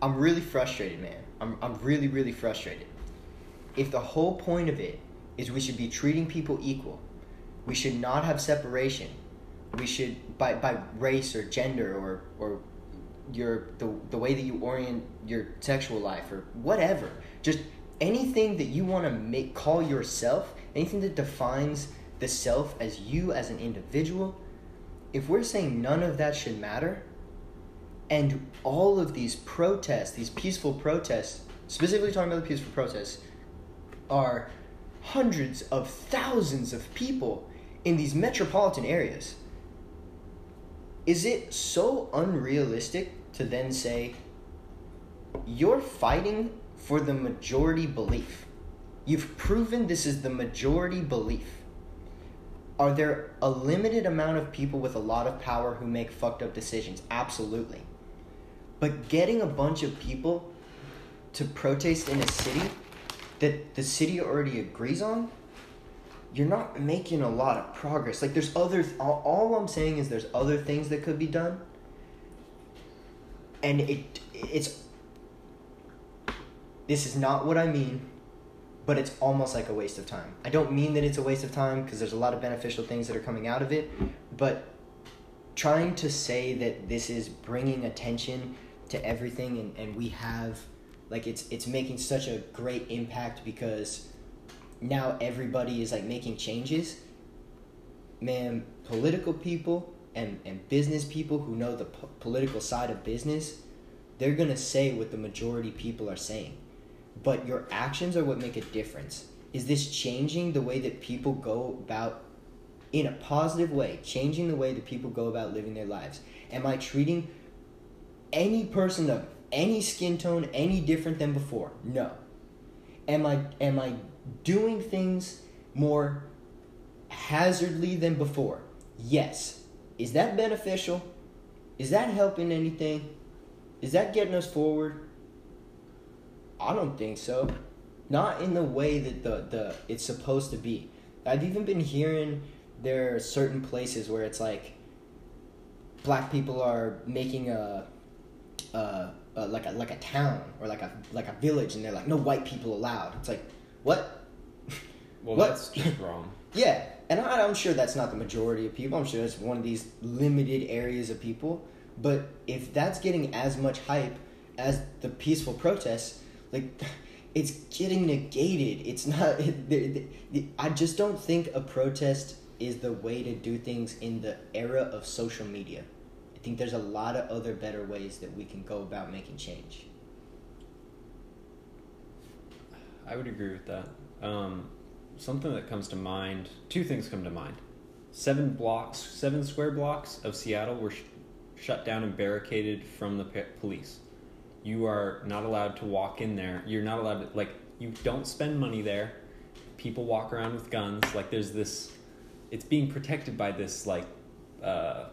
I'm really frustrated, man. I'm I'm really really frustrated. If the whole point of it is we should be treating people equal, we should not have separation. We should by by race or gender or or your the the way that you orient your sexual life or whatever. Just anything that you want to make call yourself, anything that defines the self as you as an individual. If we're saying none of that should matter, and all of these protests, these peaceful protests, specifically talking about the peaceful protests, are hundreds of thousands of people in these metropolitan areas. Is it so unrealistic to then say, you're fighting for the majority belief? You've proven this is the majority belief. Are there a limited amount of people with a lot of power who make fucked up decisions? Absolutely. But getting a bunch of people to protest in a city that the city already agrees on, you're not making a lot of progress. Like there's other all, all I'm saying is there's other things that could be done. And it it's this is not what I mean, but it's almost like a waste of time. I don't mean that it's a waste of time because there's a lot of beneficial things that are coming out of it, but trying to say that this is bringing attention to everything and, and we have like it's it's making such a great impact because now everybody is like making changes. Man political people and, and business people who know the po- political side of business they're going to say what the majority people are saying. But your actions are what make a difference. Is this changing the way that people go about in a positive way changing the way that people go about living their lives? Am i treating any person of any skin tone any different than before? No. Am I am I doing things more hazardly than before? Yes. Is that beneficial? Is that helping anything? Is that getting us forward? I don't think so. Not in the way that the, the it's supposed to be. I've even been hearing there are certain places where it's like black people are making a uh, uh, like a like a town or like a like a village, and they're like, no white people allowed. It's like, what? well, what? that's just wrong. yeah, and I, I'm sure that's not the majority of people. I'm sure it's one of these limited areas of people. But if that's getting as much hype as the peaceful protests, like it's getting negated. It's not. I just don't think a protest is the way to do things in the era of social media. I think there's a lot of other better ways that we can go about making change. I would agree with that. Um, something that comes to mind, two things come to mind. Seven blocks, seven square blocks of Seattle were sh- shut down and barricaded from the p- police. You are not allowed to walk in there. You're not allowed to, like, you don't spend money there. People walk around with guns. Like, there's this, it's being protected by this, like, uh,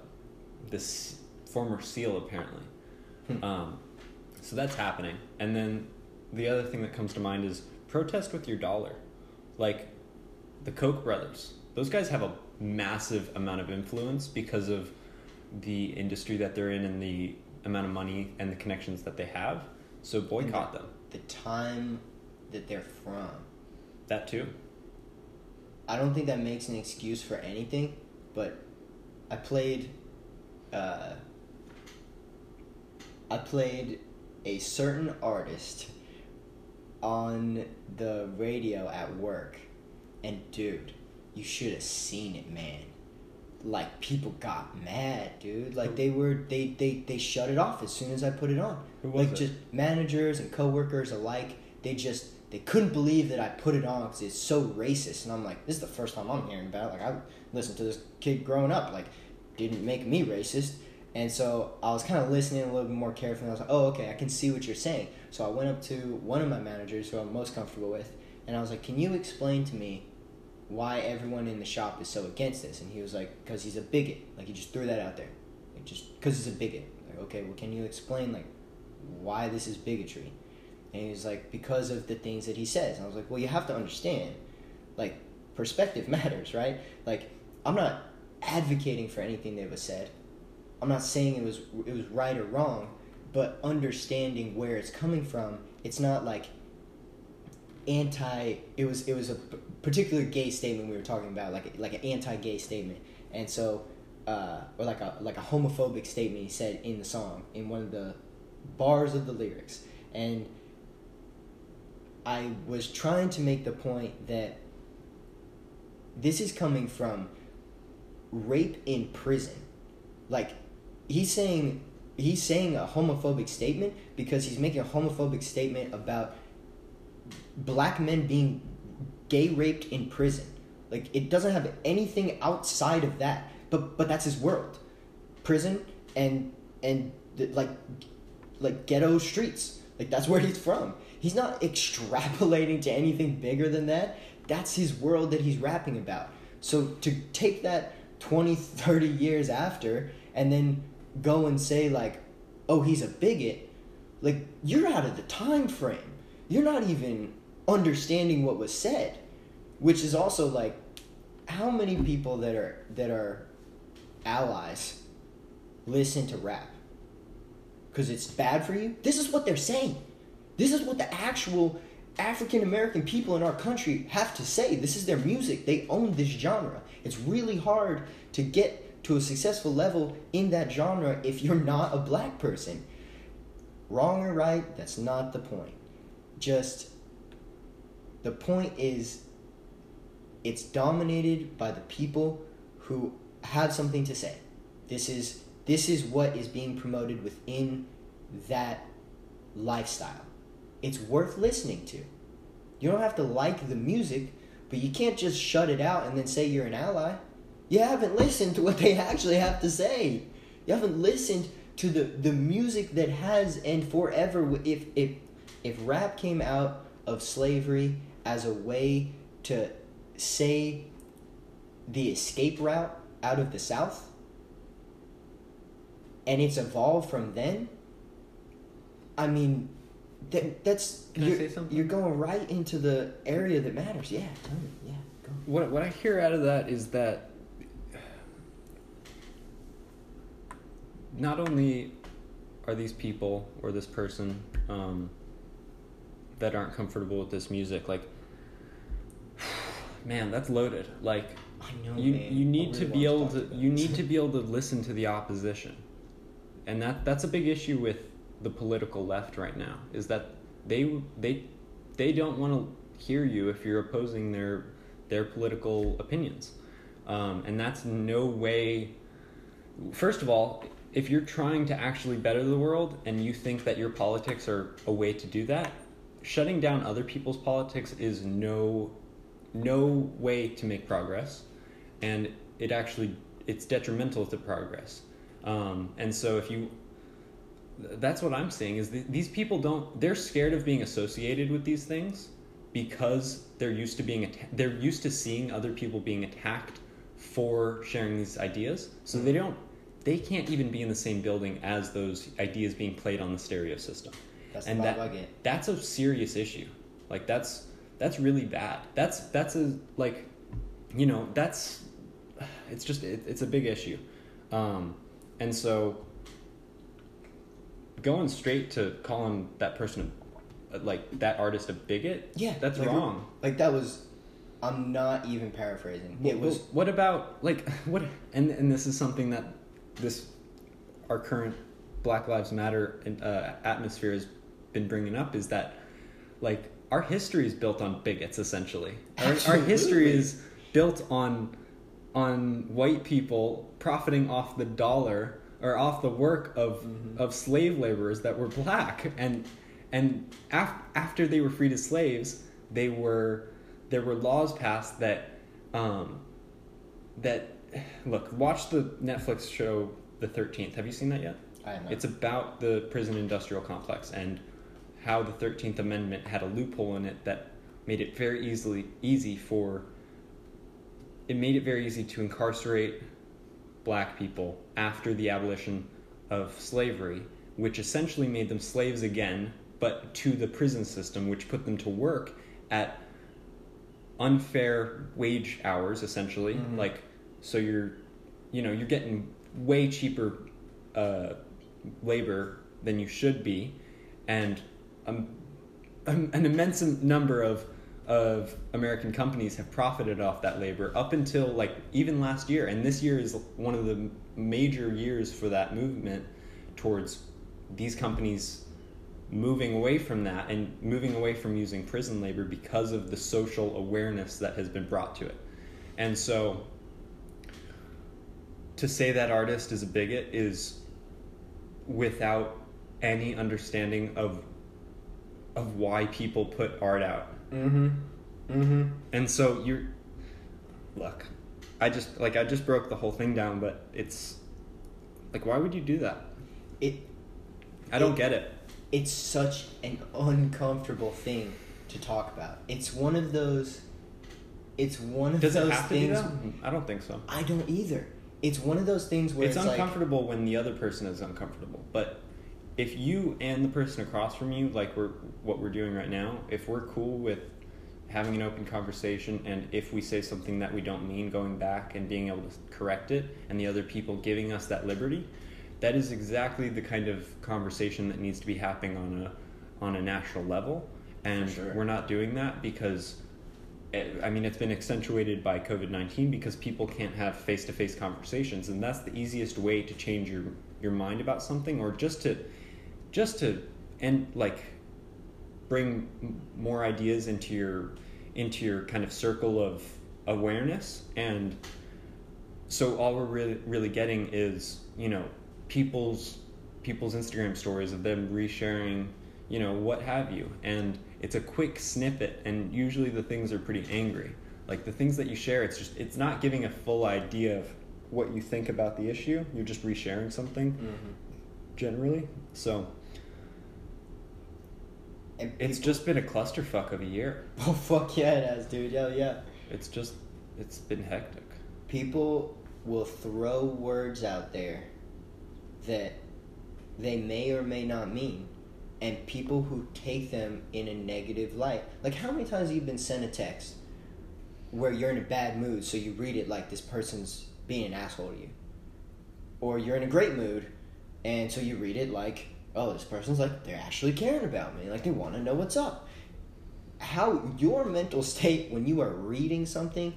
this former SEAL apparently. Hmm. Um, so that's happening. And then the other thing that comes to mind is protest with your dollar. Like the Koch brothers, those guys have a massive amount of influence because of the industry that they're in and the amount of money and the connections that they have. So boycott the, them. The time that they're from. That too. I don't think that makes an excuse for anything, but I played uh, I played a certain artist on the radio at work, and dude, you should have seen it, man. Like people got mad, dude. Like they were they they they shut it off as soon as I put it on. like it? just managers and coworkers alike, they just they couldn't believe that I put it on because it's so racist. And I'm like, this is the first time I'm hearing about it. Like I listened to this kid growing up, like didn't make me racist. And so I was kind of listening a little bit more carefully. I was like, oh, okay, I can see what you're saying. So I went up to one of my managers who I'm most comfortable with, and I was like, can you explain to me why everyone in the shop is so against this? And he was like, because he's a bigot. Like, he just threw that out there. Like, just because he's a bigot. Like, okay, well, can you explain, like, why this is bigotry? And he was like, because of the things that he says. And I was like, well, you have to understand, like, perspective matters, right? Like, I'm not advocating for anything that was said. I'm not saying it was it was right or wrong, but understanding where it's coming from. It's not like anti. It was it was a particular gay statement we were talking about, like like an anti-gay statement, and so uh, or like a like a homophobic statement he said in the song in one of the bars of the lyrics, and I was trying to make the point that this is coming from rape in prison. Like he's saying he's saying a homophobic statement because he's making a homophobic statement about black men being gay raped in prison. Like it doesn't have anything outside of that. But but that's his world. Prison and and like like ghetto streets. Like that's where he's from. He's not extrapolating to anything bigger than that. That's his world that he's rapping about. So to take that 20, 30 years after and then go and say like, "Oh, he's a bigot." Like you're out of the time frame. You're not even understanding what was said, which is also like how many people that are that are allies listen to rap because it's bad for you. This is what they're saying. This is what the actual African American people in our country have to say. This is their music. They own this genre. It's really hard to get to a successful level in that genre if you're not a black person. Wrong or right, that's not the point. Just the point is it's dominated by the people who have something to say. This is this is what is being promoted within that lifestyle. It's worth listening to. You don't have to like the music, but you can't just shut it out and then say you're an ally. You haven't listened to what they actually have to say. You haven't listened to the, the music that has and forever if if if rap came out of slavery as a way to say the escape route out of the South, and it's evolved from then. I mean, that that's Can you're, say something? you're going right into the area that matters. Yeah, tell me. Yeah, go. What what I hear out of that is that not only are these people or this person um, that aren't comfortable with this music, like man, that's loaded. Like I know. you man. you I need to be able talk to you need to be able to listen to the opposition and that that's a big issue with the political left right now is that they they they don't want to hear you if you're opposing their their political opinions. Um, and that's no way first of all if you're trying to actually better the world and you think that your politics are a way to do that shutting down other people's politics is no no way to make progress. And it actually it's detrimental to progress. Um, and so if you that's what i'm saying is th- these people don't they're scared of being associated with these things because they're used to being atta- they're used to seeing other people being attacked for sharing these ideas. So they don't they can't even be in the same building as those ideas being played on the stereo system. That's and that vibe I get. that's a serious issue. Like that's that's really bad. That's that's a like you know that's it's just it, it's a big issue. Um and so going straight to calling that person like that artist a bigot Yeah, that's like, wrong Like that was. I'm not even paraphrasing. It was. Well, what about like what and and this is something that this our current Black Lives Matter uh, atmosphere has been bringing up is that like our history is built on bigots essentially. Our, our history is built on on white people profiting off the dollar or off the work of Mhm. of slave laborers that were black and and af- after they were freed as slaves they were there were laws passed that um, that look watch the Netflix show The Thirteenth. Have you seen that yet? I not. It's about the prison industrial complex and how the Thirteenth Amendment had a loophole in it that made it very easily easy for it made it very easy to incarcerate black people after the abolition of slavery, which essentially made them slaves again, but to the prison system, which put them to work at unfair wage hours essentially Mhm. like so you're you know you're getting way cheaper uh, labor than you should be, and um, an immense number of of American companies have profited off that labor up until like even last year, and this year is one of the major years for that movement towards these companies moving away from that and moving away from using prison labor because of the social awareness that has been brought to it. And so to say that artist is a bigot is without any understanding of of why people put art out. Mm-hmm. Mm-hmm. And so you're look, I just like I just broke the whole thing down, but it's like why would you do that? It I don't It- get it. it's such an uncomfortable thing to talk about. It's one of those. It's one of Does those have to be things. I don't think so. I don't either. It's one of those things where it's it's, like uncomfortable when the other person is uncomfortable but if you and the person across from you like we're what we're doing right now if we're cool with having an open conversation and if we say something that we don't mean going back and being able to correct it and the other people giving us that liberty that is exactly the kind of conversation that needs to be happening on a on a national level and sure. we're not doing that because eh, I mean, it's been accentuated by COVID nineteen because people can't have face to face conversations, and that's the easiest way to change your your mind about something, or just to just to and like bring m- more ideas into your into your kind of circle of awareness. And so all we're really really getting is you know people's people's instagram stories of them resharing you know what have you. And it's a quick snippet and usually the things are pretty angry. Like the things that you share it's just it's not giving a full idea of what you think about the issue. You're just resharing something Mhm. generally. So And it's people- just been a clusterfuck of a year Oh fuck yeah, it has, dude. Hell yeah. it's just it's been hectic People will throw words out there that they may or may not mean, and people who take them in a negative light. Like, how many times have you been sent a text where you're in a bad mood, so you read it like this person's being an asshole to you? Or you're in a great mood, and so you read it like, oh, this person's like, they're actually caring about me. Like, they want to know what's up. How your mental state when you are reading something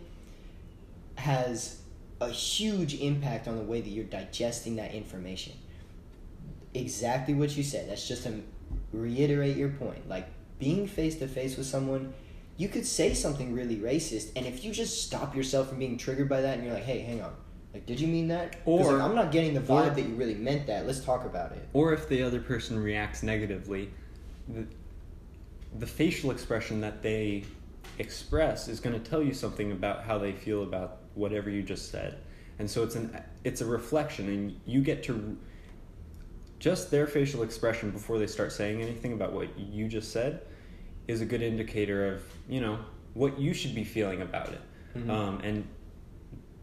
has a huge impact on the way that you're digesting that information. Exactly what you said. That's just to reiterate your point. Like being face to face with someone, you could say something really racist, and if you just stop yourself from being triggered by that, and you're like, "Hey, hang on, like, did you mean that? Or- like, I'm not getting the vibe or- that you really meant that. Let's talk about it. or if the other person reacts negatively, the, the facial expression that they express is going to tell you something about how they feel about whatever you just said. And so it's an it's a reflection and you get to just their facial expression before they start saying anything about what you just said is a good indicator of, you know, what you should be feeling about it. Mhm. Um, and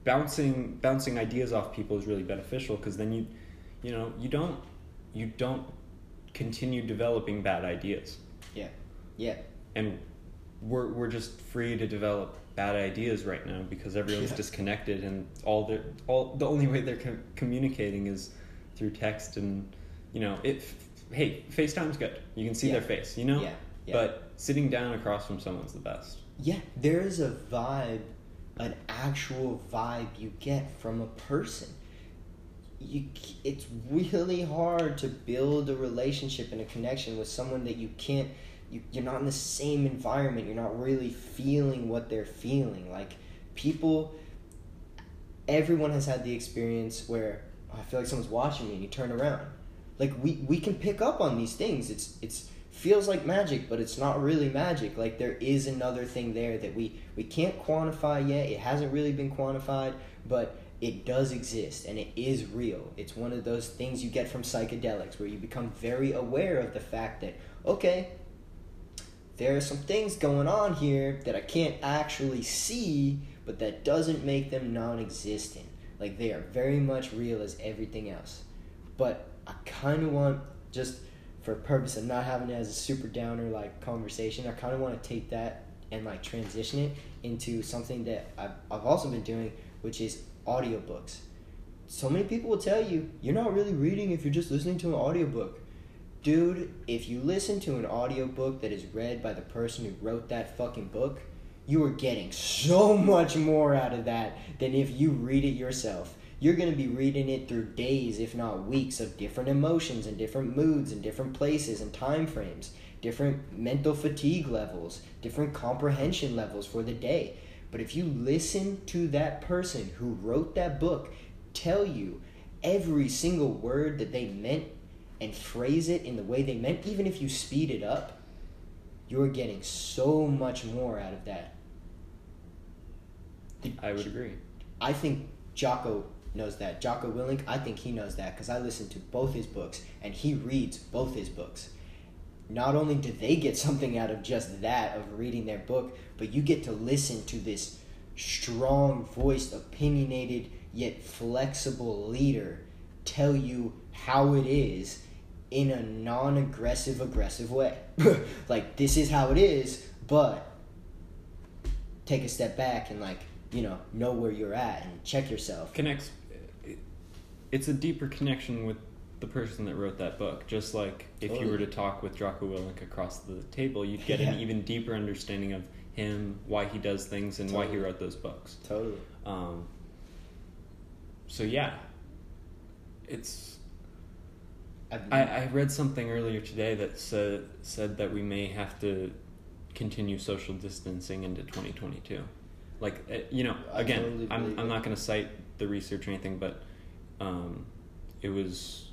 bouncing bouncing ideas off people is really beneficial because then you you know you don't you don't continue developing bad ideas Yeah, yeah. and we're we're just free to develop bad ideas right now because everyone's Yeah. disconnected and all the all the only way they're co- communicating is through text and you know it hey FaceTime's good you can see Yeah. their face you know Yeah, yeah. but sitting down across from someone's the best Yeah, there is a vibe, an actual vibe you get from a person. You, it's really hard to build a relationship and a connection with someone that you can't. You, you're not in the same environment. You're not really feeling what they're feeling. Like people, everyone has had the experience where "Oh, I feel like someone's watching me, and you turn around. Like we we can pick up on these things. It's it's feels like magic, but it's not really magic. Like there is another thing there that we we can't quantify yet. It hasn't really been quantified, but it does exist and it is real. It's one of those things you get from psychedelics where you become very aware of the fact that okay, there are some things going on here that I can't actually see, but that doesn't make them non-existent. Like they are very much real as everything else. But I kind of want just for a purpose of not having it as a super downer like conversation, I kind of want to take that and like transition it into something that I've, I've also been doing, which is audiobooks. So many people will tell you you're not really reading if you're just listening to an audiobook. Dude, if you listen to an audiobook that is read by the person who wrote that fucking book, you are getting so much more out of that than if you read it yourself. You're going to be reading it through days, if not weeks, of different emotions and different moods and different places and time frames, different mental fatigue levels, different comprehension levels for the day. But if you listen to that person who wrote that book tell you every single word that they meant and phrase it in the way they meant, even if you speed it up, you're getting so much more out of that. I would agree. I think Jocko knows that. Jocko Willink, I think he knows that because I listen to both his books and he reads both his books. Not only do they get something out of just that, of reading their book, but you get to listen to this strong voiced, opinionated, yet flexible leader tell you how it is in a non aggressive, aggressive way. like, this is how it is, but take a step back and, like, you know, know where you're at and check yourself. Connects. It's a deeper connection with the person that wrote that book. Just like if you were to talk with Jocko Willink across the table, you'd get Yeah. an even deeper understanding of him, why he does things, and why he wrote those books. Totally. Um, so yeah, it's. I, I read something earlier today that said said that we may have to continue social distancing into 2022. Like uh, you know, again, totally I'm I'm not going to cite the research or anything, but um, it was,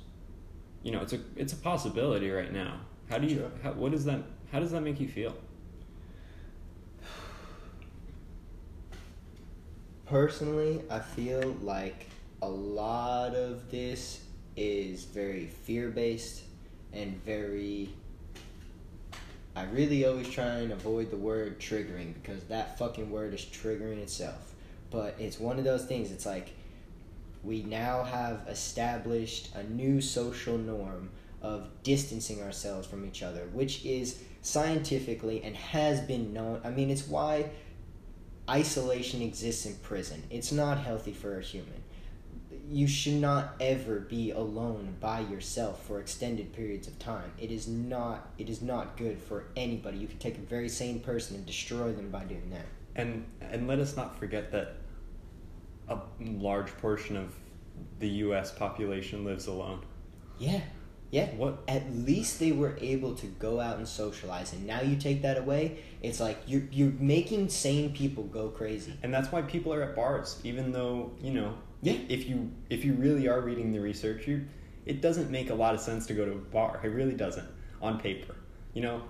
you know, it's a it's a possibility right now. How do you? Sure. How, what does that? How does that make you feel? Personally, I feel like a lot of this is very fear based and very. I really always try and avoid the word triggering because that fucking word is triggering itself. But it's one of those things, it's like we now have established a new social norm of distancing ourselves from each other, which is scientifically and has been known. I mean, it's why isolation exists in prison. It's not healthy for a human. You should not ever be alone by yourself for extended periods of time. It is not it is not good for anybody. You can take a very sane person and destroy them by doing that. And and let us not forget that a large portion of the U.S. population lives alone. Yeah. Yeah. What? At least they were able to go out and socialize and now you take that away, it's like you're you're making sane people go crazy. And that's why people are at bars, even though you know. Yeah. If you if you really are reading the research, you it doesn't make a lot of sense to go to a bar. It really doesn't on paper. You know,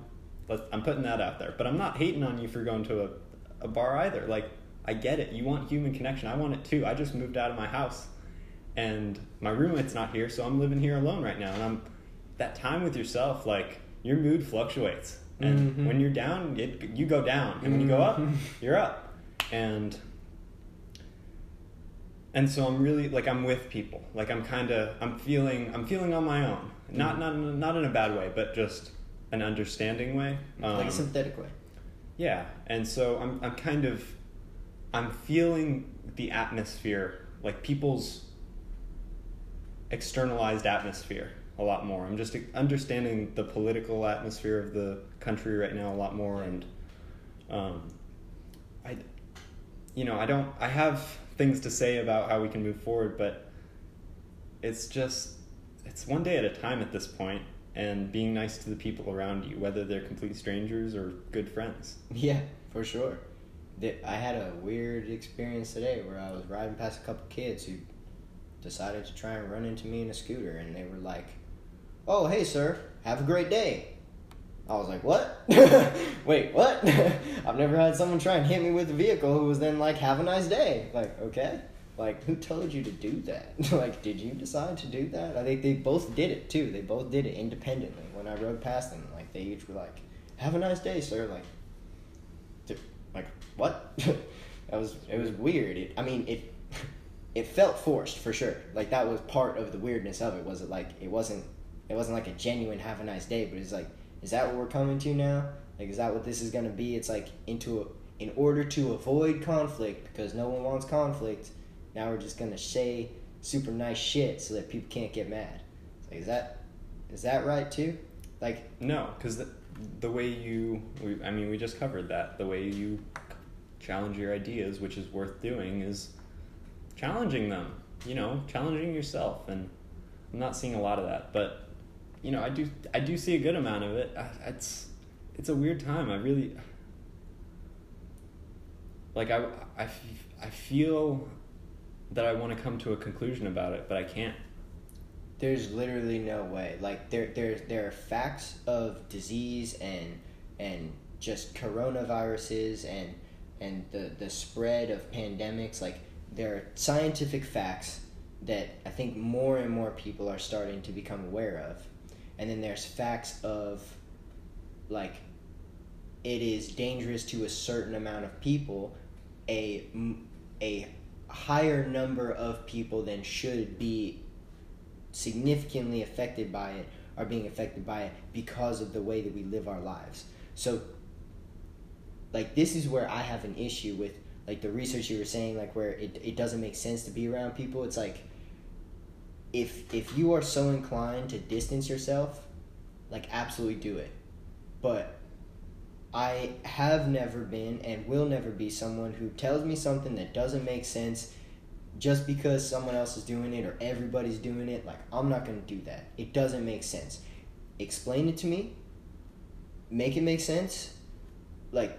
I'm putting that out there, but I'm not hating on you for going to a, a bar either. Like I get it. You want human connection. I want it too. I just moved out of my house, and my roommate's not here, so I'm living here alone right now. And I'm that time with yourself. Like your mood fluctuates, and Mhm. when you're down, it, you go down, and when you go up, Mhm. you're up, and and so I'm really like I'm with people. Like I'm kind of I'm feeling I'm feeling on my own. Not not not in a bad way, but just an understanding way. like Um, a sympathetic way. yeah, and so I'm I'm kind of I'm feeling the atmosphere, like people's externalized atmosphere a lot more. I'm just understanding the political atmosphere of the country right now a lot more and um I you know, I don't I have things to say about how we can move forward, but it's just it's one day at a time at this point and being nice to the people around you, whether they're complete strangers or good friends. Yeah, for sure. I had a weird experience today where I was riding past a couple kids who decided to try and run into me in a scooter, and they were like, "Oh, hey, sir, have a great day." I was like, "What? Wait, what?" I've never had someone try and hit me with a vehicle who was then like, "Have a nice day." Like, okay. Like, who told you to do that? like, did you decide to do that? I think they both did it too. They both did it independently. When I rode past them, like, they each were like, "Have a nice day, sir." Like, like what? that was it was weird. It, I mean it it felt forced for sure. Like that was part of the weirdness of it. Was it like it wasn't it wasn't like a genuine have a nice day, but it's like is that what we're coming to now? Like is that what this is gonna be? It's like into a, in order to avoid conflict because no one wants conflict. Now we're just gonna say super nice shit so that people can't get mad. Like, is that is that right too? Like No, because the, way you, we, I mean, we just covered that. The way you challenge your ideas, which is worth doing, is challenging them. You know, challenging yourself, and I'm not seeing a lot of that, but you know, I do, I do see a good amount of it. It's, it's a weird time. I really, like, I, I, I feel that I want to come to a conclusion about it, but I can't. There's literally no way. Like there there there are facts of disease and and just coronaviruses and and the the spread of pandemics. Like there are scientific facts that I think more and more people are starting to become aware of, and then there's facts of like it is dangerous to a certain amount of people a a higher number of people than should be significantly affected by it are being affected by it because of the way that we live our lives. So like this is where I have an issue with like the research you were saying like where it, it doesn't make sense to be around people. It's like if if you are so inclined to distance yourself, like absolutely do it. But I have never been and will never be someone who tells me something that doesn't make sense just because someone else is doing it or everybody's doing it. Like, I'm not going to do that. It doesn't make sense. Explain it to me, make it make sense, like,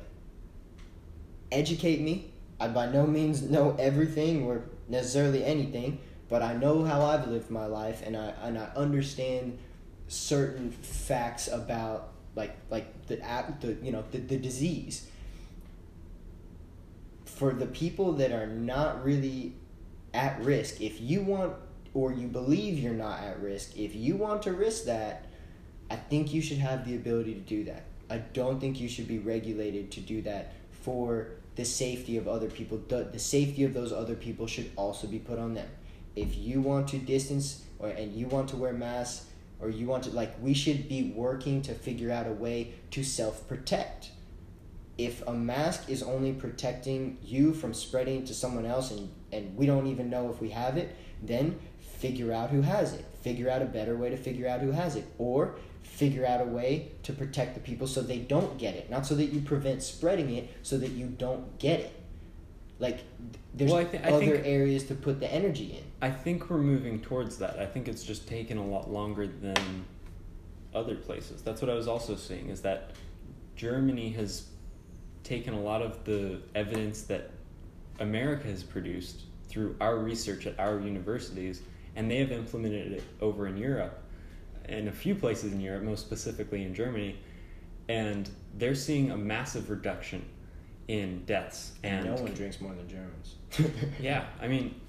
educate me. I by no means know everything or necessarily anything, but I know how I've lived my life and I, and I understand certain facts about like like the the you know the, the disease for the people that are not really at risk. If you want or you believe you're not at risk if you want to risk that i think you should have the ability to do that. I don't think you should be regulated to do that for the safety of other people. The, the safety of those other people should also be put on them. If you want to distance or and you want to wear masks or you want to like we should be working to figure out a way to self protect if a mask is only protecting you from spreading to someone else and, and we don't even know if we have it, then figure out who has it. Figure out a better way to figure out who has it. Or figure out a way to protect the people so they don't get it. Not so that you prevent spreading it, so that you don't get it. Like, there's Well, I other think- areas to put the energy in. I think we're moving towards that. I think it's just taken a lot longer than other places. That's what I was also seeing is that Germany has taken a lot of the evidence that America has produced through our research at our universities and they have implemented it over in Europe in a few places in Europe, most specifically in Germany, and they're seeing a massive reduction in deaths and no one drinks more than Germans. yeah, I mean,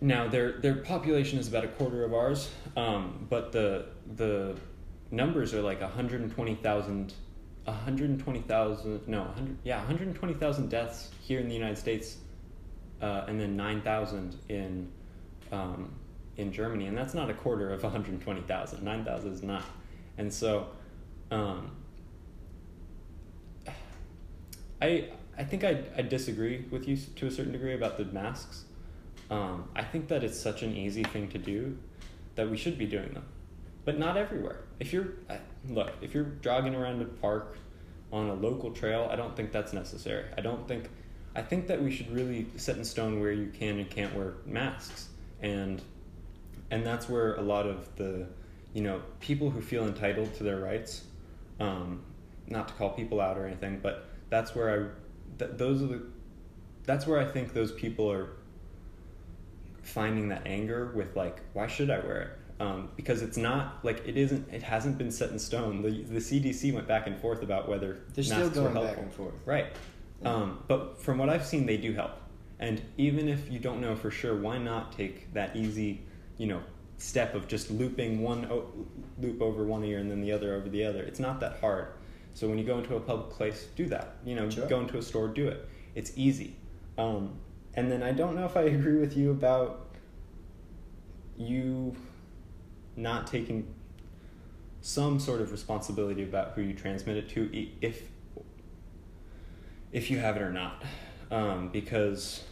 now their their population is about a quarter of ours, um, but the the numbers are like 120,000 120,000 no 100 yeah 120,000 deaths here in the United States uh, and then 9,000 in um, in Germany and that's not a quarter of 120,000 9,000 is not. And so um, I I think I I disagree with you to a certain degree about the masks. Um, I think that it's such an easy thing to do that we should be doing them, but not everywhere. If you're look, if you're jogging around a park on a local trail, I don't think that's necessary. I don't think I think that we should really set in stone where you can and can't wear masks, and and that's where a lot of the you know people who feel entitled to their rights, um, not to call people out or anything, but that's where I th- those are the that's where I think those people are finding that anger with like why should I wear it um, because it's not like it isn't it hasn't been set in stone. The the CDC went back and forth about whether They're still going back helpful. and forth. right. Um, but from what I've seen they do help. And even if you don't know for sure why not take that easy you know step of just looping one o- loop over one ear and then the other over the other? It's not that hard. So when you go into a public place do that. You know Sure. go into a store do it. It's easy. Um, and then I don't know if I agree with you about you not taking some sort of responsibility about who you transmit it to, if if you have it or not, um, because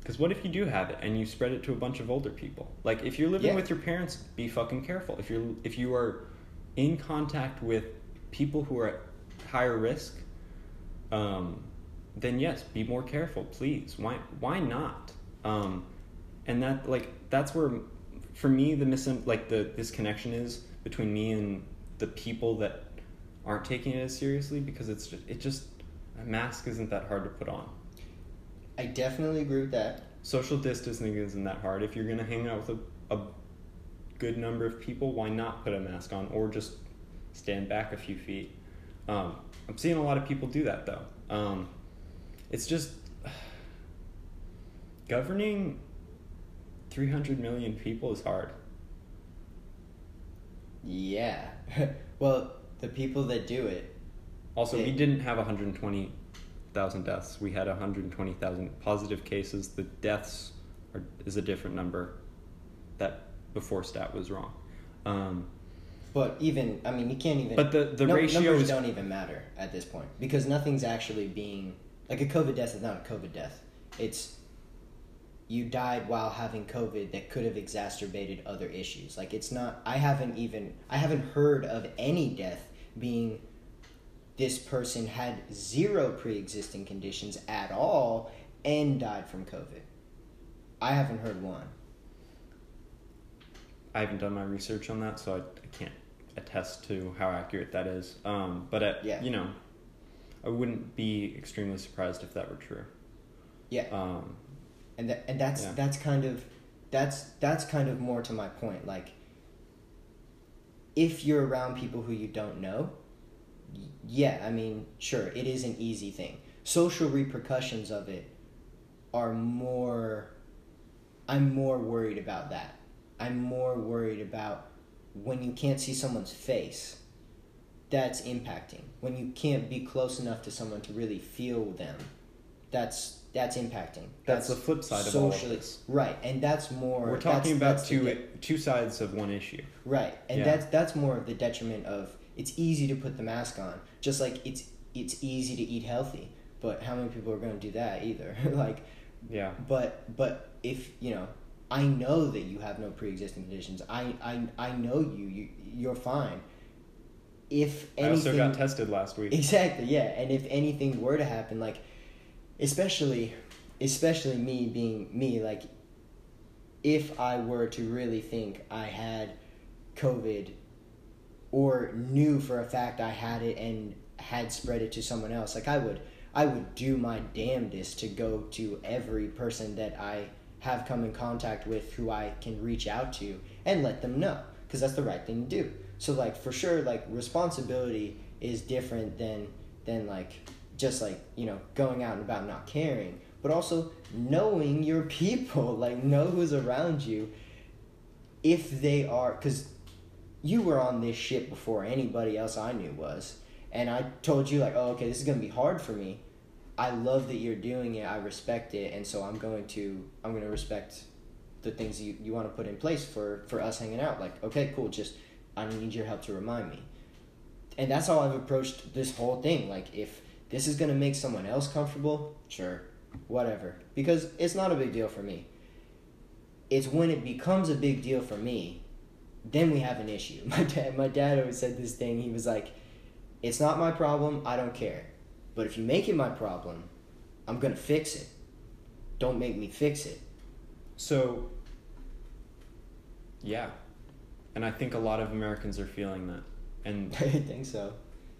because what if you do have it and you spread it to a bunch of older people? Like if you're living Yeah. with your parents, be fucking careful. If you're if you are in contact with people who are at higher risk, um, then yes, be more careful, please. Why why not? Um, and that like that's where for me the mis like the this connection is between me and the people that aren't taking it as seriously because it's just, it just a mask isn't that hard to put on. I definitely agree with that. Social distancing isn't that hard. If you're gonna hang out with a, a good number of people, why not put a mask on or just stand back a few feet? Um, I'm seeing a lot of people do that though. Um, it's just governing 300 million people is hard. Yeah. well, the people that do it. Also, They- we didn't have 120,000 deaths. We had 120,000 positive cases. The deaths are, is a different number. That before stat was wrong. Um, But even, I mean, you can't even. but the, the no, ratio numbers is don't even matter at this point because nothing's actually being like a COVID death is not a COVID death. It's you died while having COVID that could have exacerbated other issues. Like it's not. I haven't even. I haven't heard of any death being. This person had zero pre-existing conditions at all and died from COVID. I haven't heard one. I haven't done my research on that, so I, I can't attest to how accurate that is. Um, but at, Yeah. you know, I wouldn't be extremely surprised if that were true. Yeah. Um, and that, and that's Yeah. that's kind of that's that's kind of more to my point like if you're around people who you don't know yeah i mean sure it is an easy thing. Social repercussions of it are more i'm more worried about that. I'm more worried about when you can't see someone's face that's impacting. When you can't be close enough to someone to really feel them that's that's impacting that's the flip side of all of this. right and that's more We're that's- talking about that's two de- two sides of one issue. right and Yeah. that's that's more of the detriment of it's easy to put the mask on just like it's it's easy to eat healthy but how many people are going to do that either like Yeah. but but if you know i know that you have no pre-existing conditions i i, I know you you you're fine if I anything also got tested last week. Exactly, yeah. And if anything were to happen, like, especially, especially me being me, like, if I were to really think I had COVID or knew for a fact I had it and had spread it to someone else, like, I would, I would do my damnedest to go to every person that I have come in contact with who I can reach out to and let them know because that's the right thing to do. So like for sure like responsibility is different than than like just like, you know, going out and about not caring, but also knowing your people, like know who's around you if they are cuz you were on this ship before anybody else I knew was. And I told you like, "Oh, okay, this is to be hard for me." I love that you're doing it. I respect it, and so I'm going to I'm to respect the things you, you want to put in place for for us hanging out. Like, okay, cool. Just I need your help to remind me, and that's how I've approached this whole thing. Like, if this is going to make someone else comfortable, sure, whatever, because it's not a big deal for me. It's when it becomes a big deal for me, then we have an issue. My dad, my dad always said this thing. He was like, "It's not my problem. I don't care." But if you make it my problem, I'm gonna fix it. Don't make me fix it. So, yeah, and I think a lot of Americans are feeling that, and I think so.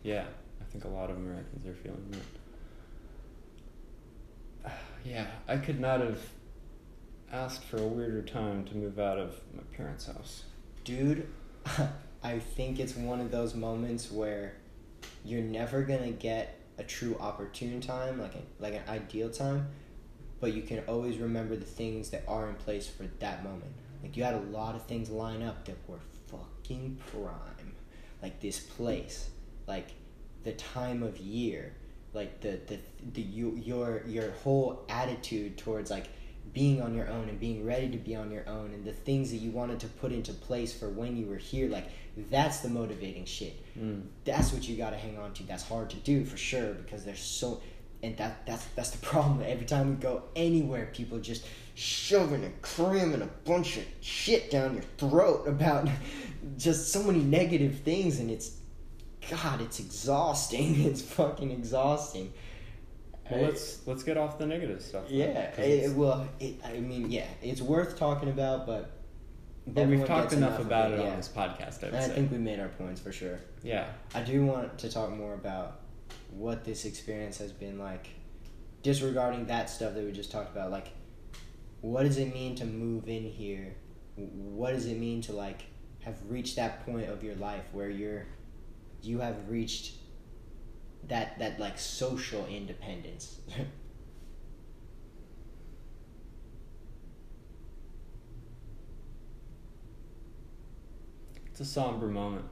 yeah, think a lot of Americans are feeling that. Yeah, I could not have asked for a weirder time to move out of my parents' house. Dude, I think it's one of those moments where you're never gonna get a true opportune time, like like an ideal time, but you can always remember the things that are in place for that moment. Like you had a lot of things line up that were fucking prime, like this place, like the time of year, like the the the you, your your whole attitude towards like being on your own and being ready to be on your own and the things that you wanted to put into place for when you were here like that's the motivating shit Mm. that's what you got to hang on to that's hard to do for sure because there's so and that that's that's the problem. Every time we go anywhere, people just shoving and cramming a bunch of shit down your throat about just so many negative things, and it's God, it's exhausting. It's fucking exhausting. Well, let's let's get off the negative stuff. then, Yeah, it, well, it, I mean, yeah, it's worth talking about, but but we've talked enough of about it, yeah. on this podcast. I I think we made our points for sure. yeah. I do want to talk more about what this experience has been like, disregarding that stuff that we just talked about. Like, what does it mean to move in here? What does it mean to like have reached that point of your life where you're, you have reached that that like social independence. It's a somber moment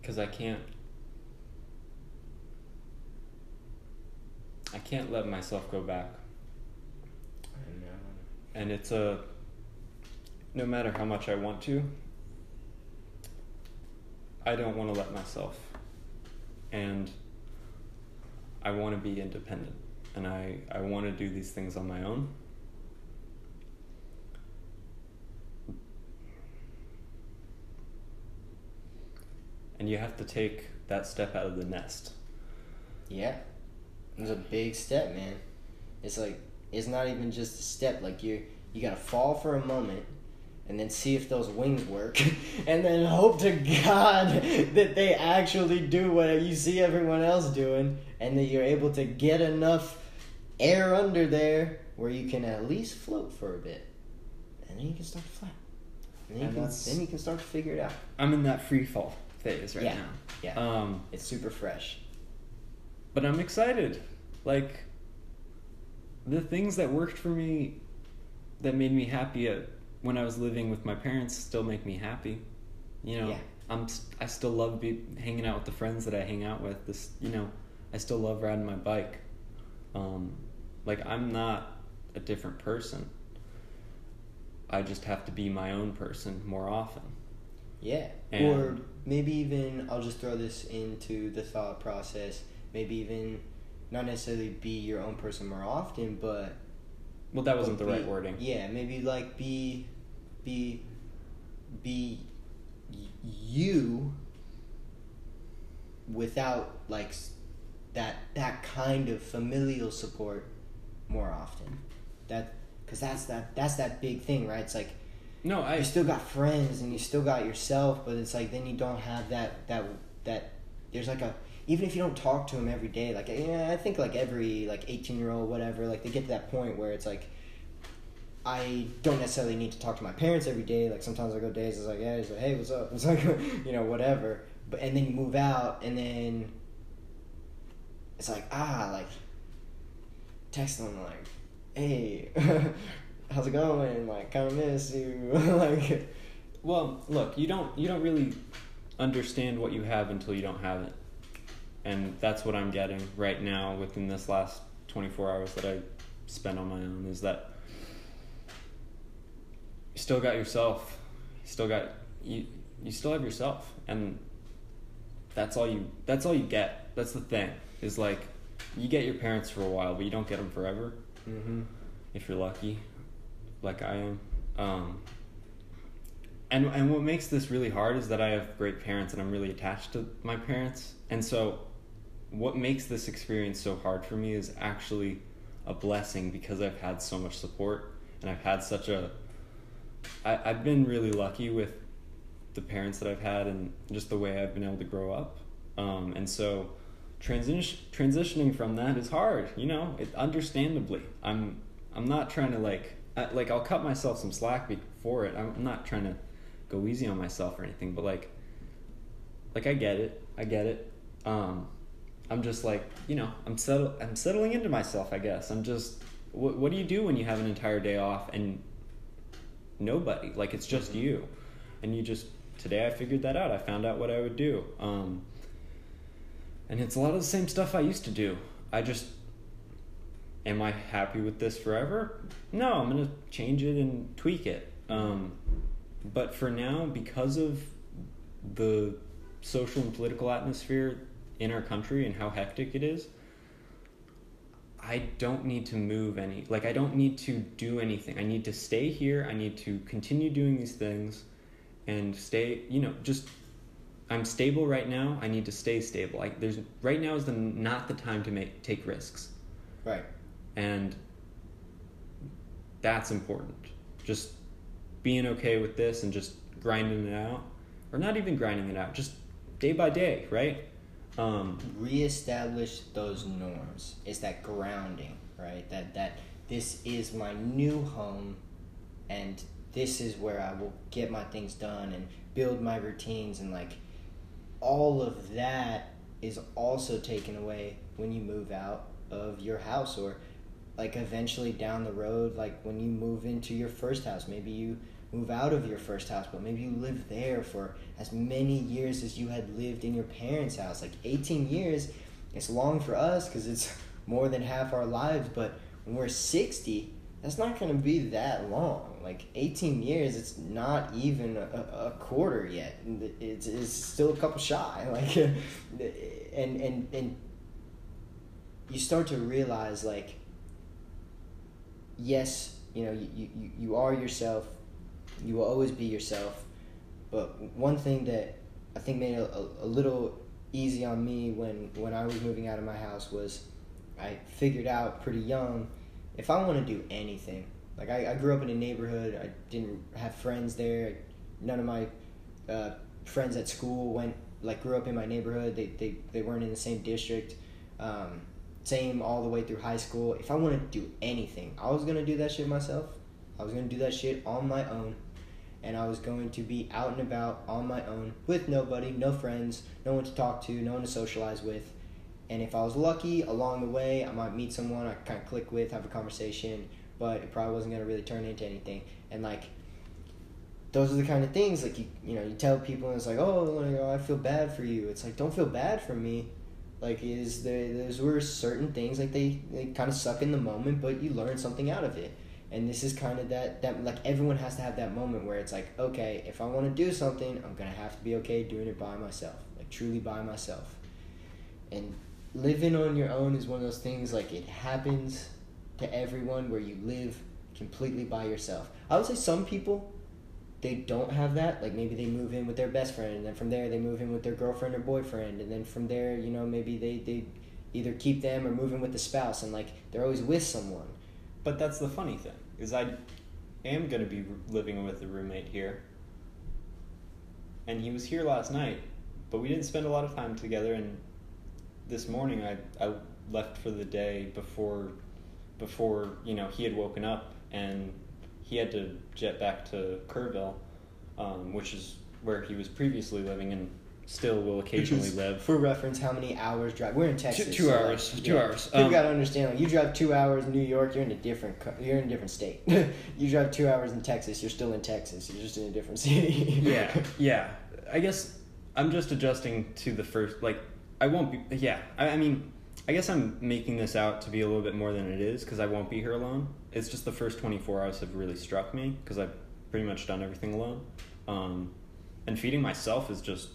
because I can't. I can't let myself go back, and, uh, and it's a. No matter how much I want to, I don't want to let myself, and I want to be independent, and I I want to do these things on my own. And you have to take that step out of the nest. Yeah. It's a big step, man. It's like it's not even just a step. Like you you gotta fall for a moment and then see if those wings work and then hope to God that they actually do what you see everyone else doing and that you're able to get enough air under there where you can at least float for a bit. And then you can start to fly. And then, And you can, then you can start to figure it out. I'm in that free fall phase right Yeah. now. Yeah. Um, It's super fresh. but I'm excited. Like the things that worked for me, that made me happy at, when I was living with my parents, still make me happy. You know, Yeah. I'm I still love be, hanging out with the friends that I hang out with. This, you know, I still love riding my bike. Um, like I'm not a different person. I just have to be my own person more often. Yeah. And- or maybe even I'll just throw this into the thought process. Maybe even not necessarily be your own person more often, but Well, that wasn't the right wording. Yeah, maybe like be be be you without like that that kind of familial support more often. That cuz that's that that's that big thing, right? It's like No, I you still got friends and you still got yourself, but it's like then you don't have that that that there's like a even if you don't talk to them every day, like yeah, I think like every like eighteen year old whatever, like they get to that point where it's like I don't necessarily need to talk to my parents every day. Like sometimes I go days, it's like yeah, it's like hey, what's up? It's like you know whatever. But and then you move out and then it's like ah like text them like hey how's it going like kind of miss you like Well, look, you don't you don't really understand what you have until you don't have it. And that's what I'm getting right now within this last 24 hours that I spent on my own is that you still got yourself. You still got you you still have yourself and that's all you that's all you get. That's the thing. Is like you get your parents for a while, but you don't get them forever mm-hmm. if you're lucky, like I am. Um, and and what makes this really hard is that I have great parents and I'm really attached to my parents. And so, what makes this experience so hard for me is actually a blessing because I've had so much support and I've had such a. I, I've been really lucky with the parents that I've had and just the way I've been able to grow up. Um, and so, transition transitioning from that is hard. You know, it, understandably. I'm I'm not trying to like I, like I'll cut myself some slack before it. I'm not trying to go easy on myself or anything, but like like I get it. I get it. Um, I'm just like you know I'm settle I'm settling into myself. I guess I'm just. What What do you do when you have an entire day off and nobody? Like it's just Mhm. you, and you just today I figured that out. I found out what I would do. Um, and it's a lot of the same stuff I used to do. I just am I happy with this forever? No, I'm gonna change it and tweak it. Um, but for now, because of the social and political atmosphere in our country and how hectic it is, I don't need to move any. Like I don't need to do anything. I need to stay here. I need to continue doing these things, and stay. You know, just I'm stable right now. I need to stay stable. Like there's right now is the not the time to make take risks, Right. and that's important. Just being okay with this and just grinding it out, or not even grinding it out, just day by day, right? Um, reestablish those norms. It's that grounding, right? That that this is my new home, and this is where I will get my things done and build my routines and like all of that is also taken away when you move out of your house or like eventually down the road like when you move into your first house maybe you move out of your first house but maybe you live there for as many years as you had lived in your parents house. Like 18 years it's long for us because it's more than half our lives but when we're 60 that's not going to be that long. Like 18 years it's not even a, a quarter yet. It's, it's still a couple shy like and and and you start to realize like yes you know you, you, you are yourself you will always be yourself. But one thing that i think made it a, a little easy on me when when i was moving out of my house was i figured out pretty young if i want to do anything. Like I, I grew up in a neighborhood. I didn't have friends there. None of my uh, friends at school went like grew up in my neighborhood. They, they, they weren't in the same district. Um, same all the way through high school. If I want to do anything, I was gonna do that shit myself. I was gonna do that shit on my own, and I was going to be out and about on my own with nobody, no friends, no one to talk to, no one to socialize with. And if I was lucky along the way, I might meet someone I kind of click with, have a conversation, but it probably wasn't gonna really turn into anything. And like, those are the kind of things like you you know you tell people and it's like oh, like, oh I feel bad for you. It's like don't feel bad for me like is there those were certain things like they, they kind of suck in the moment but you learn something out of it and this is kind of that that like everyone has to have that moment where it's like okay if i want to do something i'm gonna have to be okay doing it by myself like truly by myself. And living on your own is one of those things like it happens to everyone where you live completely by yourself. I would say some people they don't have that like maybe they move in with their best friend and then from there they move in with their girlfriend or boyfriend and then from there you know maybe they, they either keep them or move in with the spouse and like they're always with someone but that's the funny thing is i am going to be living with a roommate here. And he was here last night but we didn't spend a lot of time together and this morning i, I left for the day before before you know he had woken up and he had to jet back to Kerrville, um, which is where he was previously living and still will occasionally live. For reference, how many hours drive? We're in Texas. Two, two so hours. Like, two yeah, hours. People um, gotta understand. Like, you drive two hours in New York, you're in a different. You're in a different state. you drive two hours in Texas, you're still in Texas. You're just in a different city. yeah, yeah. I guess I'm just adjusting to the first. Like, I won't be. Yeah, I, I mean, I guess I'm making this out to be a little bit more than it is because I won't be here alone it's just the first 24 hours have really struck me because I've pretty much done everything alone. Um, and feeding myself is just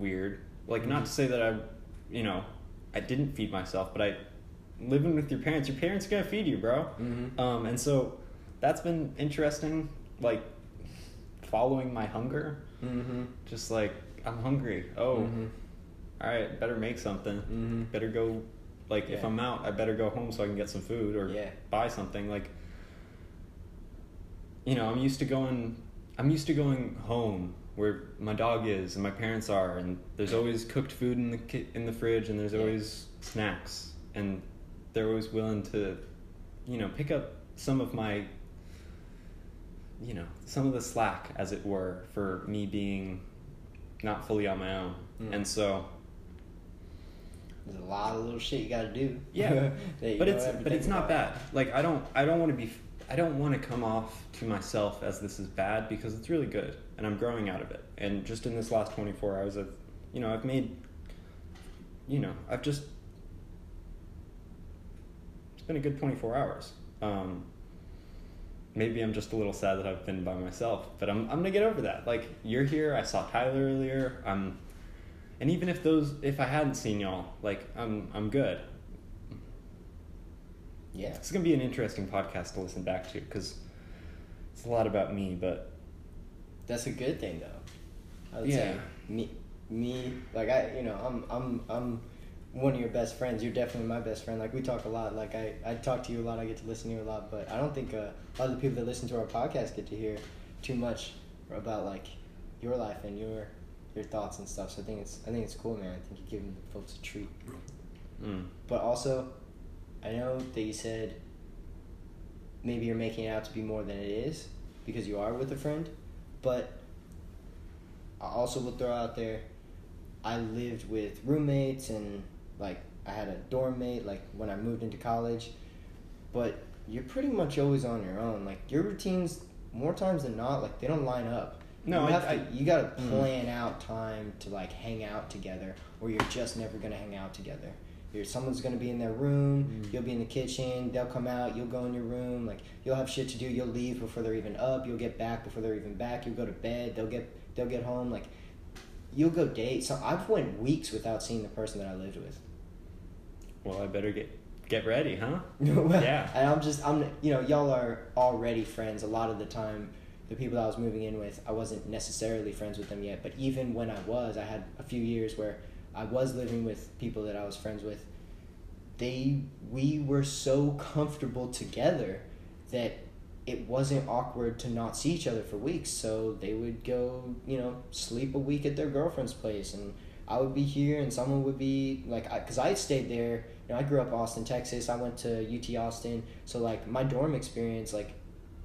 weird. Like, mm-hmm. not to say that I, you know, I didn't feed myself, but I, living with your parents, your parents are gonna feed you, bro. Mm-hmm. Um, and so that's been interesting, like, following my hunger. Mm-hmm. Just like, I'm hungry. Oh, mm-hmm. all right, better make something. Mm-hmm. Better go like yeah. if I'm out, I better go home so I can get some food or yeah. buy something. Like you know, I'm used to going I'm used to going home where my dog is and my parents are and there's always cooked food in the ki- in the fridge and there's always snacks and they're always willing to you know, pick up some of my you know, some of the slack as it were for me being not fully on my own. Mm. And so there's a lot of little shit you got to do. Yeah, but it's but it's not bad. Like I don't I don't want to be I don't want to come off to myself as this is bad because it's really good and I'm growing out of it. And just in this last 24 hours, I've you know I've made you know I've just it's been a good 24 hours. Um, maybe I'm just a little sad that I've been by myself, but I'm I'm gonna get over that. Like you're here, I saw Tyler earlier. I'm and even if those if I hadn't seen y'all, like I'm I'm good. Yeah. It's gonna be an interesting podcast to listen back to because it's a lot about me, but That's a good thing though. I would Yeah. say me me like I you know, I'm I'm I'm one of your best friends. You're definitely my best friend. Like we talk a lot. Like I, I talk to you a lot. I get to listen to you a lot. But I don't think uh, a lot of the people that listen to our podcast get to hear too much about like your life and your your thoughts and stuff. So I think it's I think it's cool, man. I think you're giving folks a treat. mm, But also, I know that you said maybe you're making it out to be more than it is because you are with a friend. But I also will throw out there, I lived with roommates and like I had a dorm mate like when I moved into college. But you're pretty much always on your own. Like your routines, more times than not, like they don't line up. No, you I- to. I- you gotta Mm. plan out time to like hang out together, or you're just never gonna hang out together. You're, someone's gonna be in their room. Mm. You'll be in the kitchen. They'll come out. You'll go in your room. Like you'll have shit to do. You'll leave before they're even up. You'll get back before they're even back. You'll go to bed. They'll get they'll get home. Like you'll go date. So I've went weeks without seeing the person that I lived with. well, I better get get ready, huh? Well, Yeah. And I'm just I'm you know y'all are already friends. A lot of the time, the people that I was moving in with, I wasn't necessarily friends with them yet. But even when I was, I had a few years where I was living with people that I was friends with. They we were so comfortable together that it wasn't awkward to not see each other for weeks. So they would go you know sleep a week at their girlfriend's place and. I would be here, and someone would be like, because I, stayed there you know, I grew up Austin, Texas. I went to UT Austin. So like my dorm experience, like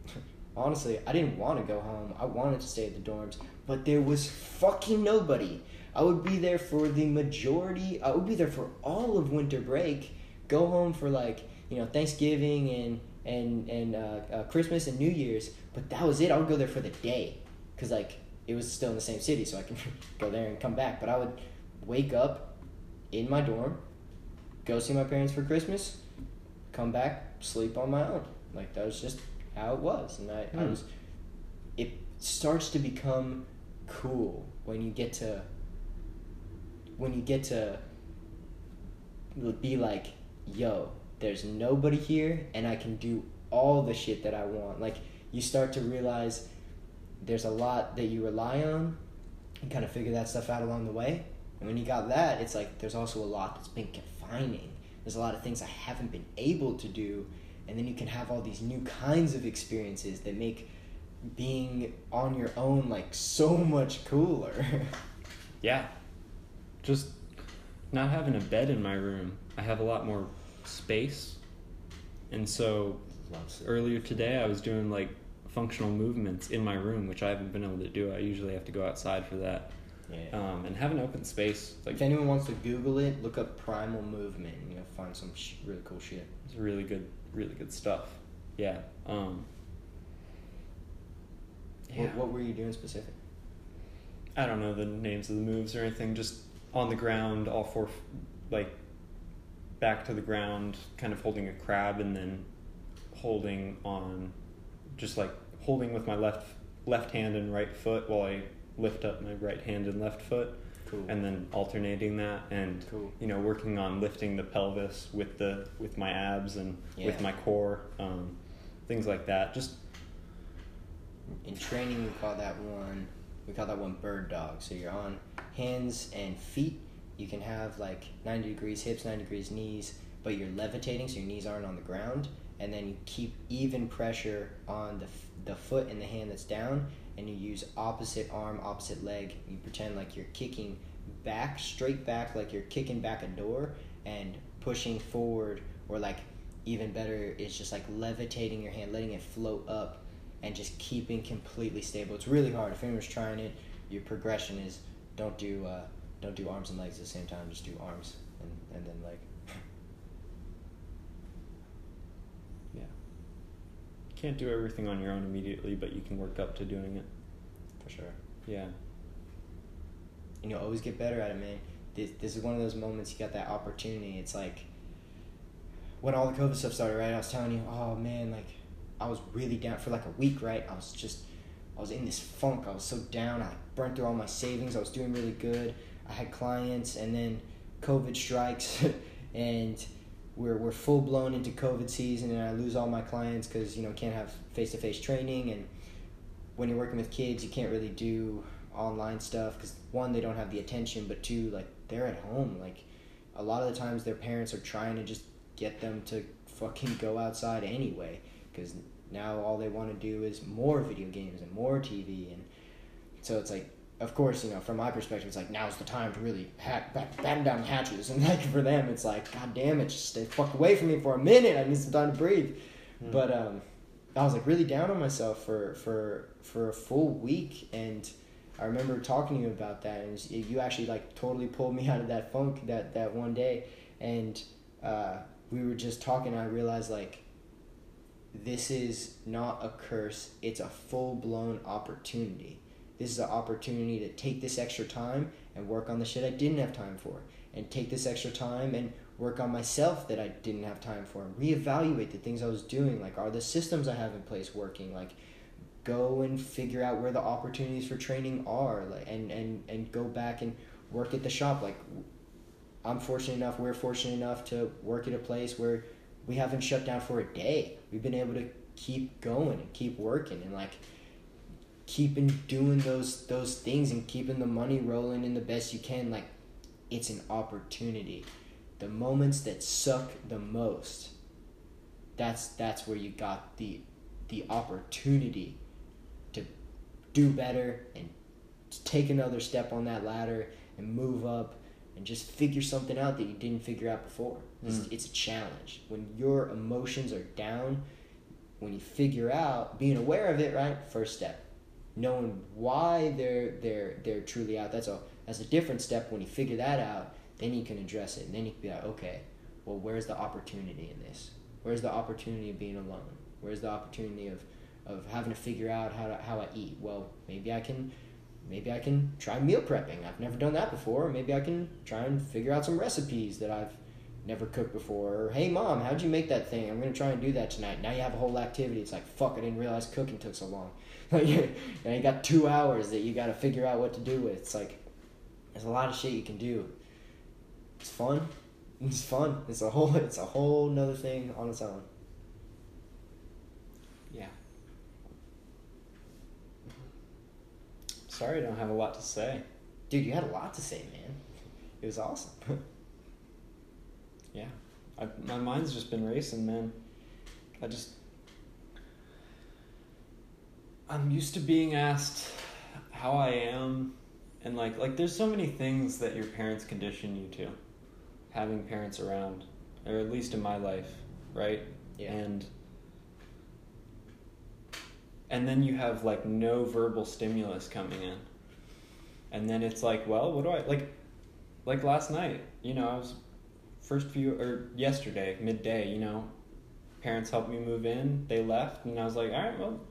honestly, I didn't want to go home. I wanted to stay at the dorms, but there was fucking nobody. I would be there for the majority. I would be there for all of winter break. Go home for like you know Thanksgiving and and and uh, uh, Christmas and New Year's, but that was it. I would go there for the day, cause like it was still in the same city, so I can go there and come back. But I would wake up in my dorm, go see my parents for Christmas, come back, sleep on my own. Like that was just how it was, and I, I Hmm. was. It starts to become cool when you get to. When you get to. Be like, yo, there's nobody here, and I can do all the shit that I want. Like you start to realize there's a lot that you rely on, and kind of figure that stuff out along the way. And when you got that, it's like there's also a lot that's been confining. There's a lot of things I haven't been able to do, and then you can have all these new kinds of experiences that make being on your own like so much cooler. Yeah. Just not having a bed in my room. I have a lot more space. And so earlier today I was doing like functional movements in my room, which I haven't been able to do. I usually have to go outside for that. Yeah. Um, and having open space, like if anyone wants to Google it, look up primal movement, and you'll find some sh- really cool shit. it's really good, really good stuff. Yeah. Um, yeah. What, what were you doing specific? I don't know the names of the moves or anything. Just on the ground, all four, like back to the ground, kind of holding a crab, and then holding on, just like holding with my left left hand and right foot while I lift up my right hand and left foot, Cool. and then alternating that, and cool. you know working on lifting the pelvis with the with my abs and with my core, um, things like that. Just In training, we call that one. We call that one bird dog. So you're on hands and feet. You can have like 90 degrees hips, 90 degrees knees, but you're levitating, so your knees aren't on the ground. And then you keep even pressure on the, the foot and the hand that's down, and you use opposite arm, opposite leg. You pretend like you're kicking back, straight back, like you're kicking back a door, and pushing forward, or like even better, it's just like levitating your hand, letting it float up and just keeping completely stable. It's really hard. If anyone's trying it, your progression is don't do uh, don't do arms and legs at the same time. Just do arms and, and then leg. yeah, can't do everything on your own immediately, but you can work up to doing it. For sure. Yeah. And you'll always get better at it, man. This, this is one of those moments you got that opportunity. It's like when all the COVID stuff started, right? I was telling you, oh man, like I was really down for like a week, right? I was just, I was in this funk. I was so down. I burnt through all my savings. I was doing really good. I had clients, and then COVID strikes, and we're we're full blown into COVID season, and I lose all my clients because you know can't have face to face training, and when you're working with kids, you can't really do online stuff because one they don't have the attention, but two like they're at home. Like a lot of the times, their parents are trying to just get them to fucking go outside anyway because now all they want to do is more video games and more TV, and so it's like of course, you know, from my perspective, it's like now's the time to really hack, batten down the hatches, and like for them, it's like, God damn it, just stay fuck away from me for a minute. I need some time to breathe. Mm. But um, I was like really down on myself for for for a full week, and I remember talking to you about that, and you actually like totally pulled me out of that funk that that one day, and uh, we were just talking. And I realized like this is not a curse; it's a full blown opportunity this is an opportunity to take this extra time and work on the shit I didn't have time for, and take this extra time and work on myself that I didn't have time for, and reevaluate the things I was doing. Like, are the systems I have in place working? Like, go and figure out where the opportunities for training are, like, and and and go back and work at the shop. Like, I'm fortunate enough, we're fortunate enough to work at a place where we haven't shut down for a day. We've been able to keep going and keep working, and like keeping doing those those things and keeping the money rolling in the best you can. Like it's an opportunity. The moments that suck the most that's that's where you got the the opportunity to do better and take another step on that ladder and move up and just figure something out that you didn't figure out before it's, mm. it's a challenge when your emotions are down when you figure out being aware of it right first step knowing why they're they're they're truly out. That's a that's a different step. When you figure that out, then you can address it, and then you can be like, okay, well, where's the opportunity in this? Where's the opportunity of being alone? Where's the opportunity of of having to figure out how to, how I eat? Well, maybe I can maybe I can try meal prepping. I've never done that before. Maybe I can try and figure out some recipes that I've never cooked before. Or, hey mom, how'd you make that thing? I'm gonna try and do that tonight. Now you have a whole activity. It's like fuck, I didn't realize cooking took so long. Like you, you got two hours that you got to figure out what to do with. It's like there's a lot of shit you can do. It's fun. It's fun. It's a whole. It's a whole nother thing on its own. Yeah. Sorry, I don't have a lot to say. Dude, you had a lot to say, man. It was awesome. yeah, I, my mind's just been racing, man. I just I'm used to being asked how I am and like like there's so many things that your parents condition you to having parents around or at least in my life, right? Yeah. And and then you have like no verbal stimulus coming in. And then it's like, well, what do I like like last night, you know, I was first few or yesterday, midday, you know, parents helped me move in, they left and I was like, all right, well,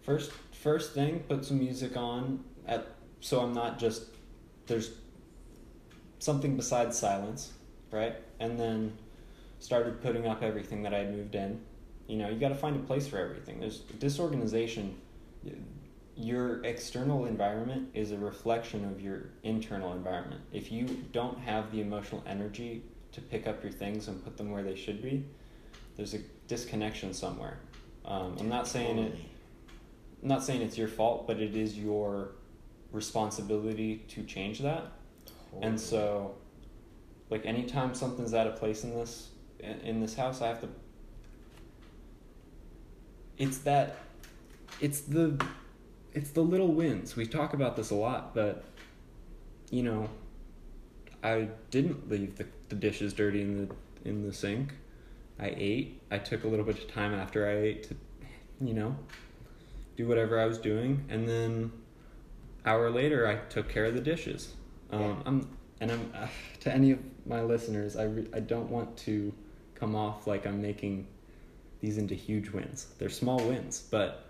first first thing put some music on at so i'm not just there's something besides silence right? And then started putting up everything that i had moved in. You know you got to find a place for everything. There's disorganization. Your external environment is a reflection of your internal environment. If you don't have the emotional energy to pick up your things and put them where they should be there's a disconnection somewhere um, i'm not saying it I'm not saying it's your fault, but it is your responsibility to change that. Totally. And so, like anytime something's out of place in this in this house, I have to. It's that, it's the, it's the little wins. We talk about this a lot, but, you know, I didn't leave the, the dishes dirty in the in the sink. I ate. I took a little bit of time after I ate to, you know, do whatever I was doing, and then hour later I took care of the dishes. Um, yeah. I'm and I'm uh, to any of my listeners, I re- I don't want to come off like I'm making these into huge wins. They're small wins, but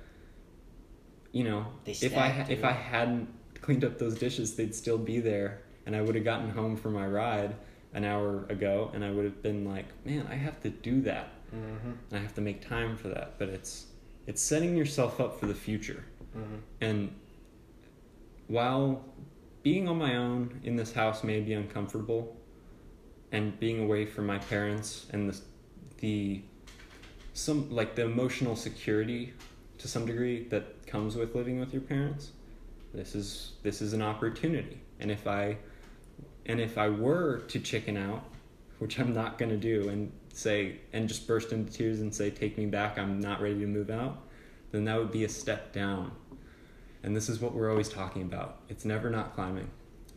you know, if I ha- if I hadn't cleaned up those dishes, they'd still be there, and I would have gotten home from my ride an hour ago, and I would have been like, man, I have to do that. Mm-hmm. I have to make time for that, but it's it's setting yourself up for the future. Mm-hmm. And while being on my own in this house may be uncomfortable, and being away from my parents and the the some like the emotional security to some degree that comes with living with your parents this is this is an opportunity and if i and if i were to chicken out which i'm not going to do and say and just burst into tears and say take me back i'm not ready to move out then that would be a step down and this is what we're always talking about it's never not climbing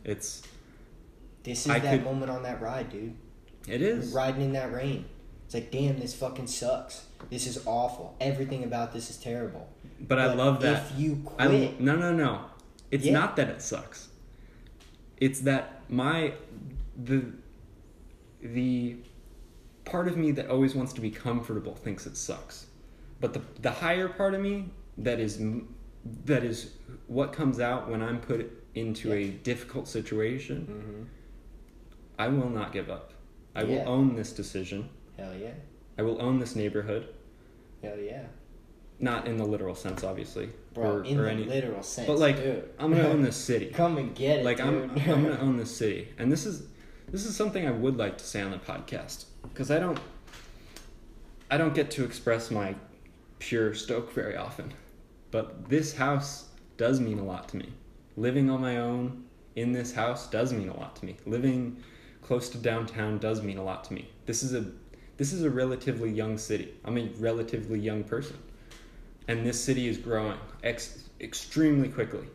it's This is I that could- moment on that ride, dude. it is Riding in that rain. It's like, damn, this fucking sucks. This is awful. Everything about this is terrible. but i love that If you I, quit, no, no, no. It's Yeah. not that it sucks. It's that my the the part of me that always wants to be comfortable thinks it sucks. But the the higher part of me that is that is what comes out when I'm put into a difficult situation. Mhm. I will not give up. I will own this decision. hell yeah, I will own this neighborhood. hell yeah, Not in the literal sense, obviously, bro. or, in or the any. literal sense, But like, dude. I'm gonna own this city. Come and get it, like dude. I'm, I'm gonna own this city and this is this is something i would like to say on the podcast because i don't i don't get to express my pure stoke very often but this house does mean a lot to me living on my own in this house does mean a lot to me living close to downtown does mean a lot to me this is a this is a relatively young city i'm a relatively young person and this city is growing ex- extremely quickly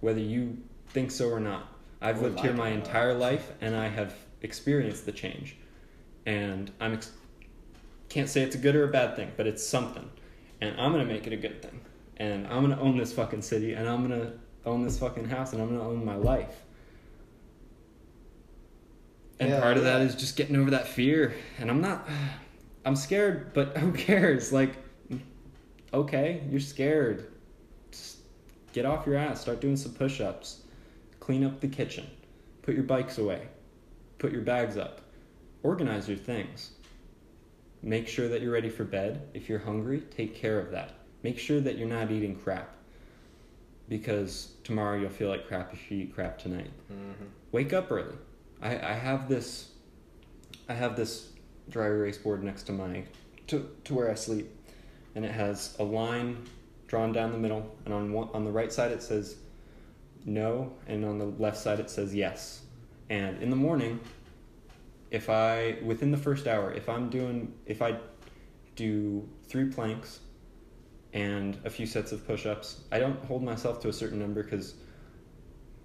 whether you think so or not. I've Or lived here my entire life and i have experienced the change. And i'm ex- can't say it's a good or a bad thing but it's something. And i'm gonna make it a good thing. And i'm gonna own this fucking city and i'm gonna own this fucking house and i'm gonna own my life. And Yeah, part of that yeah. is just getting over that fear. And i'm not i'm scared but who cares? Like okay you're scared. Just get off your ass. Start doing some push-ups. Clean up the kitchen. Put your bikes away. Put your bags up. Organize your things. Make sure that you're ready for bed. If you're hungry take care of that. Make sure that you're not eating crap. Because tomorrow you'll feel like crap if you eat crap tonight. Mhm. wake up early. I, I have this I have this dry erase board next to my to, to where I sleep and it has a line drawn down the middle and on one, on the right side it says no and on the left side it says yes. And in the morning if I within the first hour if I'm doing if I do 3 planks and a few sets of push-ups, I don't hold myself to a certain number cuz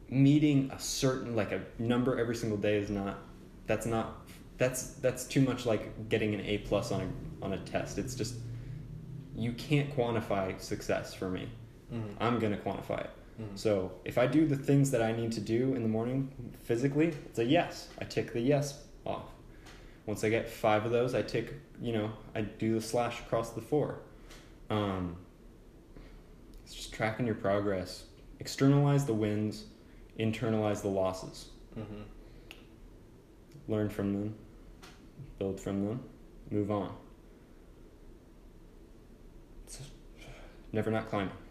meeting a certain like a number every single day is not that's not that's that's too much like getting an A plus on a on a test. It's just you can't quantify success for me. Mhm. I'm gonna quantify it. Mhm. So if I do the things that I need to do in the morning physically, it's a yes. I tick the yes off. Once I get five of those, I tick. You know, I do the slash across the four. Um, it's just tracking your progress. Externalize the wins, internalize the losses. Mhm. Learn from them, build from them, move on. Never not climbing.